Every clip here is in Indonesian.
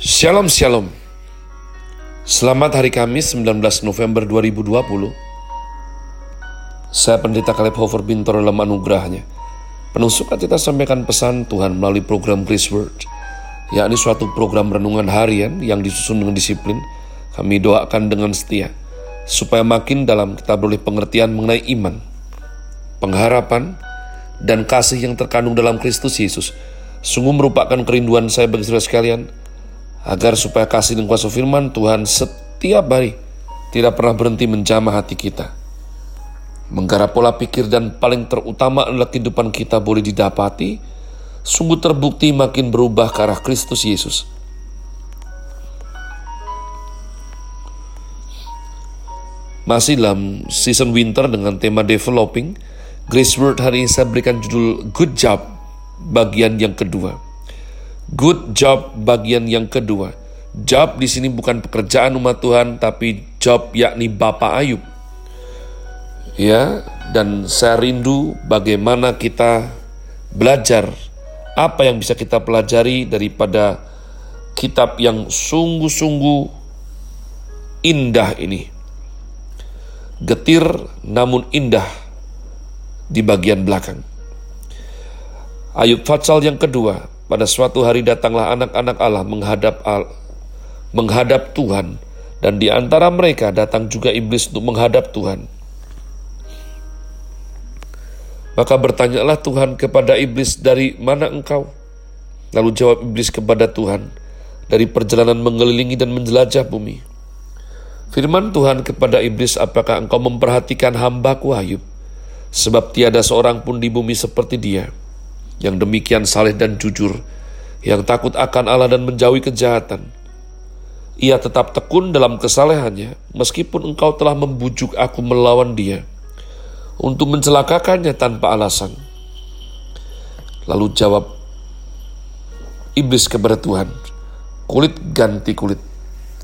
Shalom Shalom. Selamat hari Kamis 19 November 2020 Saya Pendeta Caleb Hofer Bintor dalam anugerahnya. Penuh sukacita sampaikan pesan Tuhan melalui program Grace Word yakni suatu program renungan harian yang disusun dengan disiplin. Kami doakan dengan setia supaya makin dalam kita beroleh pengertian mengenai iman pengharapan dan kasih yang terkandung dalam Kristus Yesus. Sungguh merupakan kerinduan saya bagi saudara sekalian agar supaya kasih dan kuasa firman Tuhan setiap hari tidak pernah berhenti menjamah hati kita. Menggarap pola pikir dan paling terutama adalah kehidupan kita boleh didapati, sungguh terbukti makin berubah ke arah Kristus Yesus. Masih dalam season winter dengan tema developing, Grace Word hari ini saya berikan judul Good Job bagian yang kedua. Good job bagian yang kedua. Job di sini bukan pekerjaan umat Tuhan, tapi job yakni Bapak Ayub. Ya, dan saya rindu bagaimana kita belajar apa yang bisa kita pelajari daripada kitab yang sungguh-sungguh indah ini. Getir namun indah di bagian belakang. Ayub Fatsal yang kedua, pada suatu hari datanglah anak-anak Allah menghadap Al, menghadap Tuhan dan di antara mereka datang juga iblis untuk menghadap Tuhan. Maka bertanyalah Tuhan kepada iblis, "Dari mana engkau?" Lalu jawab iblis kepada Tuhan, "Dari perjalanan mengelilingi dan menjelajah bumi." Firman Tuhan kepada iblis, "Apakah engkau memperhatikan hambaku Ayub? Sebab tiada seorang pun di bumi seperti dia." Yang demikian saleh dan jujur, yang takut akan Allah dan menjauhi kejahatan. Ia tetap tekun dalam kesalehannya, meskipun engkau telah membujuk aku melawan dia, untuk mencelakakannya tanpa alasan. Lalu jawab iblis kepada Tuhan, kulit ganti kulit.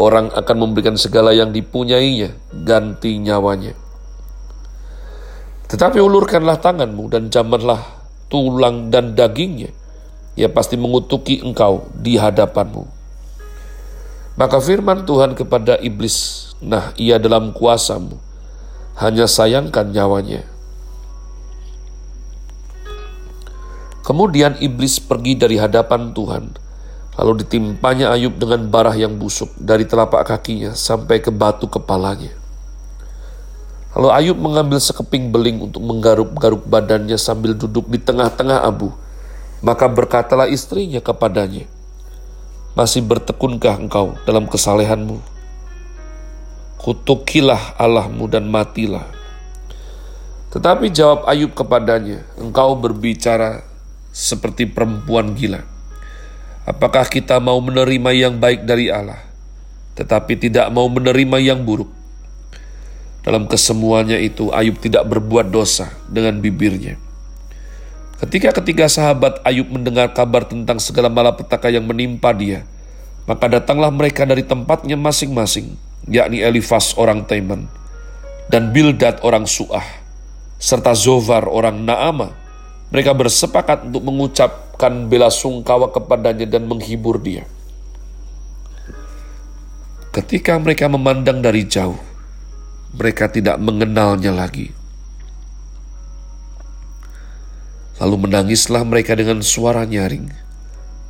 Orang akan memberikan segala yang dipunyainya, ganti nyawanya. Tetapi ulurkanlah tanganmu dan jamanlah tulang dan dagingnya, ia pasti mengutuki engkau di hadapanmu. Maka firman Tuhan kepada iblis, nah ia dalam kuasamu, hanya sayangkan nyawanya. Kemudian iblis pergi dari hadapan Tuhan, lalu ditimpanya Ayub dengan barah yang busuk dari telapak kakinya sampai ke batu kepalanya. Lalu Ayub mengambil sekeping beling untuk menggaruk-garuk badannya sambil duduk di tengah-tengah abu. Maka berkatalah istrinya kepadanya, Masih bertekunkah engkau dalam kesalehanmu? Kutukilah Allahmu dan matilah. Tetapi jawab Ayub kepadanya, Engkau berbicara seperti perempuan gila. Apakah kita mau menerima yang baik dari Allah, tetapi tidak mau menerima yang buruk? Dalam kesemuanya itu Ayub tidak berbuat dosa dengan bibirnya. Ketika ketiga sahabat Ayub mendengar kabar tentang segala malapetaka yang menimpa dia, maka datanglah mereka dari tempatnya masing-masing, yakni Elifas orang Teman, dan Bildad orang Suah, serta Zovar orang Naama. Mereka bersepakat untuk mengucapkan bela sungkawa kepadanya dan menghibur dia. Ketika mereka memandang dari jauh, mereka tidak mengenalnya lagi. Lalu menangislah mereka dengan suara nyaring.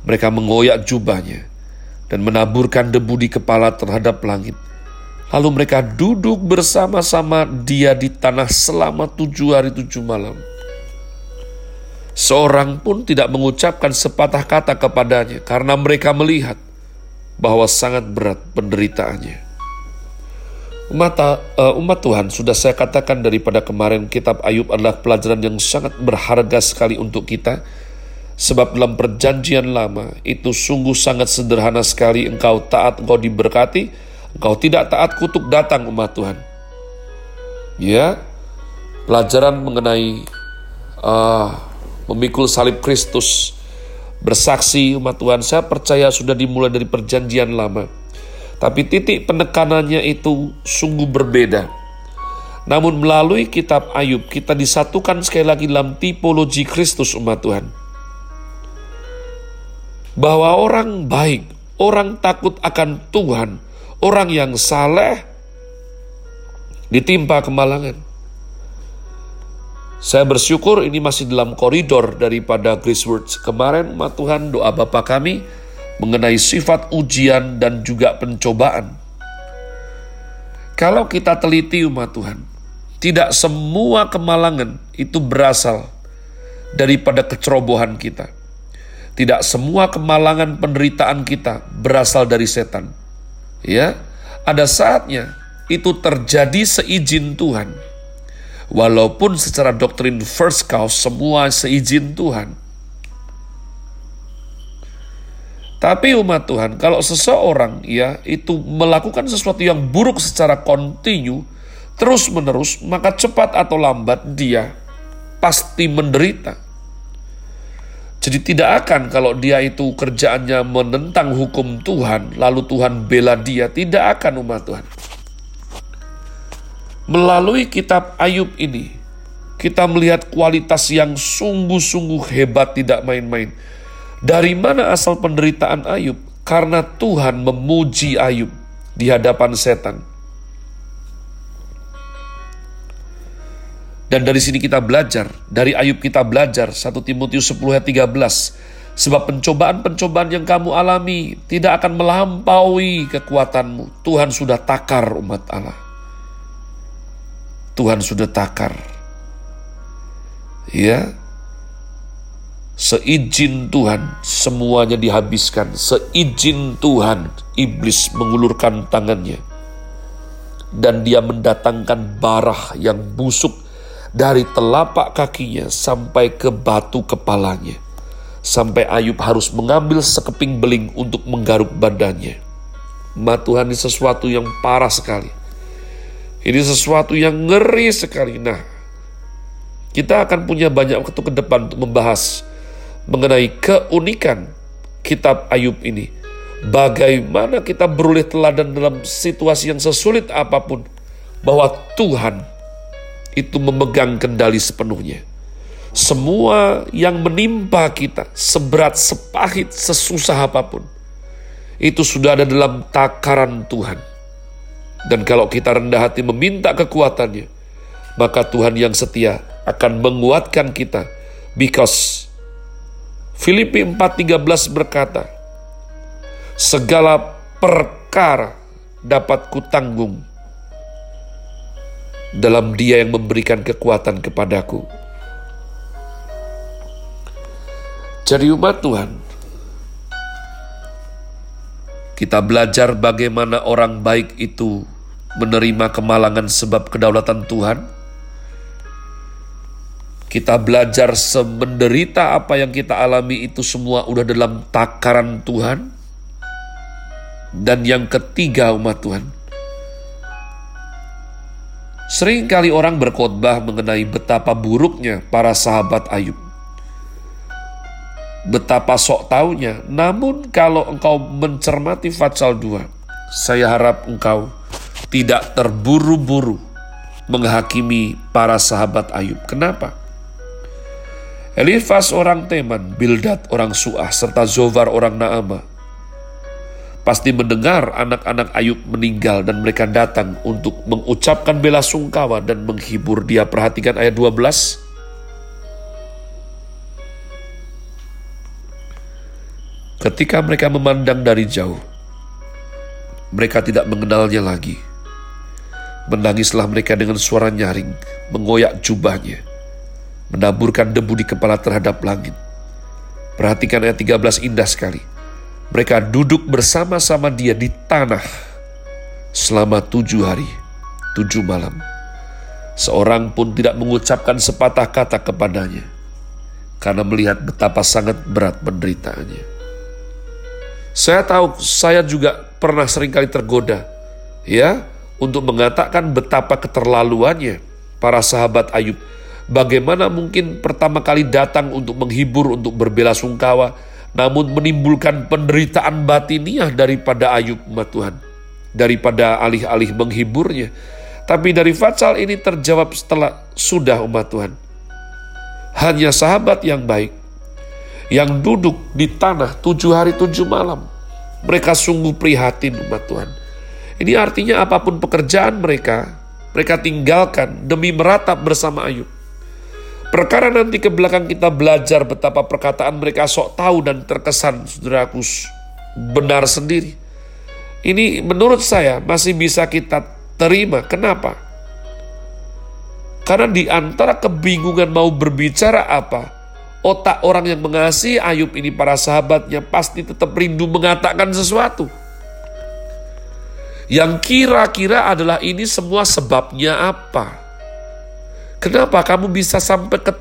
Mereka mengoyak jubahnya dan menaburkan debu di kepala terhadap langit. Lalu mereka duduk bersama-sama dia di tanah selama tujuh hari tujuh malam. Seorang pun tidak mengucapkan sepatah kata kepadanya karena mereka melihat bahwa sangat berat penderitaannya. Umat, uh, umat Tuhan, sudah saya katakan daripada kemarin kitab Ayub adalah pelajaran yang sangat berharga sekali untuk kita. Sebab dalam perjanjian lama itu sungguh sangat sederhana sekali engkau taat, engkau diberkati, engkau tidak taat kutuk datang umat Tuhan. Ya, pelajaran mengenai uh, memikul salib Kristus, bersaksi umat Tuhan, saya percaya sudah dimulai dari perjanjian lama tapi titik penekanannya itu sungguh berbeda. Namun melalui kitab Ayub kita disatukan sekali lagi dalam tipologi Kristus umat Tuhan. Bahwa orang baik, orang takut akan Tuhan, orang yang saleh, ditimpa kemalangan. Saya bersyukur ini masih dalam koridor daripada Grace Words. Kemarin, umat Tuhan, doa Bapa kami mengenai sifat ujian dan juga pencobaan. Kalau kita teliti umat Tuhan, tidak semua kemalangan itu berasal daripada kecerobohan kita. Tidak semua kemalangan penderitaan kita berasal dari setan. Ya, ada saatnya itu terjadi seizin Tuhan. Walaupun secara doktrin first cause semua seizin Tuhan. Tapi umat Tuhan, kalau seseorang ya itu melakukan sesuatu yang buruk secara kontinu, terus menerus, maka cepat atau lambat dia pasti menderita. Jadi tidak akan kalau dia itu kerjaannya menentang hukum Tuhan, lalu Tuhan bela dia, tidak akan umat Tuhan. Melalui kitab Ayub ini, kita melihat kualitas yang sungguh-sungguh hebat, tidak main-main. Dari mana asal penderitaan Ayub? Karena Tuhan memuji Ayub di hadapan setan. Dan dari sini kita belajar, dari Ayub kita belajar, 1 Timotius 10 ayat 13. Sebab pencobaan-pencobaan yang kamu alami tidak akan melampaui kekuatanmu. Tuhan sudah takar umat Allah. Tuhan sudah takar. Ya, Seizin Tuhan semuanya dihabiskan. Seizin Tuhan iblis mengulurkan tangannya. Dan dia mendatangkan barah yang busuk dari telapak kakinya sampai ke batu kepalanya. Sampai Ayub harus mengambil sekeping beling untuk menggaruk badannya. Ma Tuhan ini sesuatu yang parah sekali. Ini sesuatu yang ngeri sekali. Nah, kita akan punya banyak waktu ke depan untuk membahas mengenai keunikan kitab Ayub ini. Bagaimana kita beroleh teladan dalam situasi yang sesulit apa pun, bahwa Tuhan itu memegang kendali sepenuhnya. Semua yang menimpa kita, seberat, sepahit, sesusah apa pun, itu sudah ada dalam takaran Tuhan. Dan kalau kita rendah hati meminta kekuatannya, maka Tuhan yang setia akan menguatkan kita because Filipi 4.13 berkata, Segala perkara dapat kutanggung dalam dia yang memberikan kekuatan kepadaku. Jadi umat Tuhan, kita belajar bagaimana orang baik itu menerima kemalangan sebab kedaulatan Tuhan, kita belajar semenderita apa yang kita alami itu semua udah dalam takaran Tuhan. Dan yang ketiga umat Tuhan. Sering kali orang berkhotbah mengenai betapa buruknya para sahabat Ayub. Betapa sok taunya. Namun kalau engkau mencermati Fatsal 2, saya harap engkau tidak terburu-buru menghakimi para sahabat Ayub. Kenapa? Elifas orang Teman, Bildad orang Suah, serta Zovar orang Naama. Pasti mendengar anak-anak Ayub meninggal dan mereka datang untuk mengucapkan bela sungkawa dan menghibur dia. Perhatikan ayat 12. Ketika mereka memandang dari jauh, mereka tidak mengenalnya lagi. Menangislah mereka dengan suara nyaring, mengoyak jubahnya menaburkan debu di kepala terhadap langit. Perhatikan ayat 13 indah sekali. Mereka duduk bersama-sama dia di tanah selama tujuh hari, tujuh malam. Seorang pun tidak mengucapkan sepatah kata kepadanya karena melihat betapa sangat berat penderitaannya. Saya tahu saya juga pernah sering kali tergoda ya untuk mengatakan betapa keterlaluannya para sahabat Ayub Bagaimana mungkin pertama kali datang untuk menghibur, untuk berbela sungkawa, namun menimbulkan penderitaan batiniah daripada Ayub, umat Tuhan. Daripada alih-alih menghiburnya. Tapi dari Fatsal ini terjawab setelah sudah umat Tuhan. Hanya sahabat yang baik, yang duduk di tanah tujuh hari tujuh malam, Mereka sungguh prihatin umat Tuhan. Ini artinya apa pun pekerjaan mereka, mereka tinggalkan demi meratap bersama Ayub. Perkara nanti ke belakang kita belajar betapa perkataan mereka sok tahu dan terkesan, saudaraku, benar sendiri. Ini menurut saya masih bisa kita terima. Kenapa? Karena di antara kebingungan mau berbicara apa, otak orang yang mengasihi Ayub ini para sahabatnya pasti tetap rindu mengatakan sesuatu yang kira-kira adalah ini semua sebabnya apa? Kenapa kamu bisa sampai ke,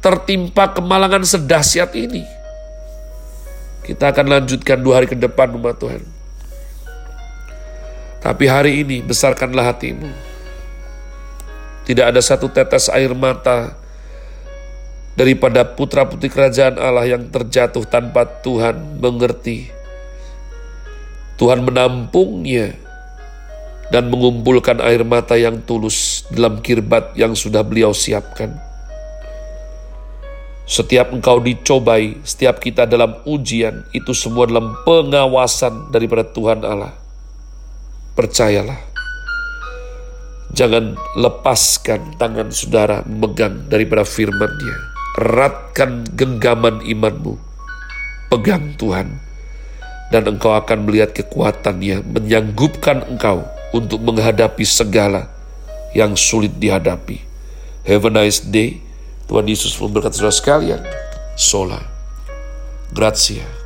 tertimpa kemalangan sedahsyat ini? Kita akan lanjutkan dua hari ke depan umat Tuhan. Tapi hari ini besarkanlah hatimu. Tidak ada satu tetes air mata daripada putra-putri kerajaan Allah yang terjatuh tanpa Tuhan mengerti. Tuhan menampungnya dan mengumpulkan air mata yang tulus dalam kirbat yang sudah beliau siapkan. Setiap engkau dicobai, setiap kita dalam ujian, itu semua dalam pengawasan daripada Tuhan Allah. Percayalah, jangan lepaskan tangan saudara memegang daripada firman dia. Eratkan genggaman imanmu, pegang Tuhan, dan engkau akan melihat kekuatannya menyanggupkan engkau untuk menghadapi segala yang sulit dihadapi. Have a nice day. Tuhan Yesus memberkati saudara sekalian. Sola. Grazie.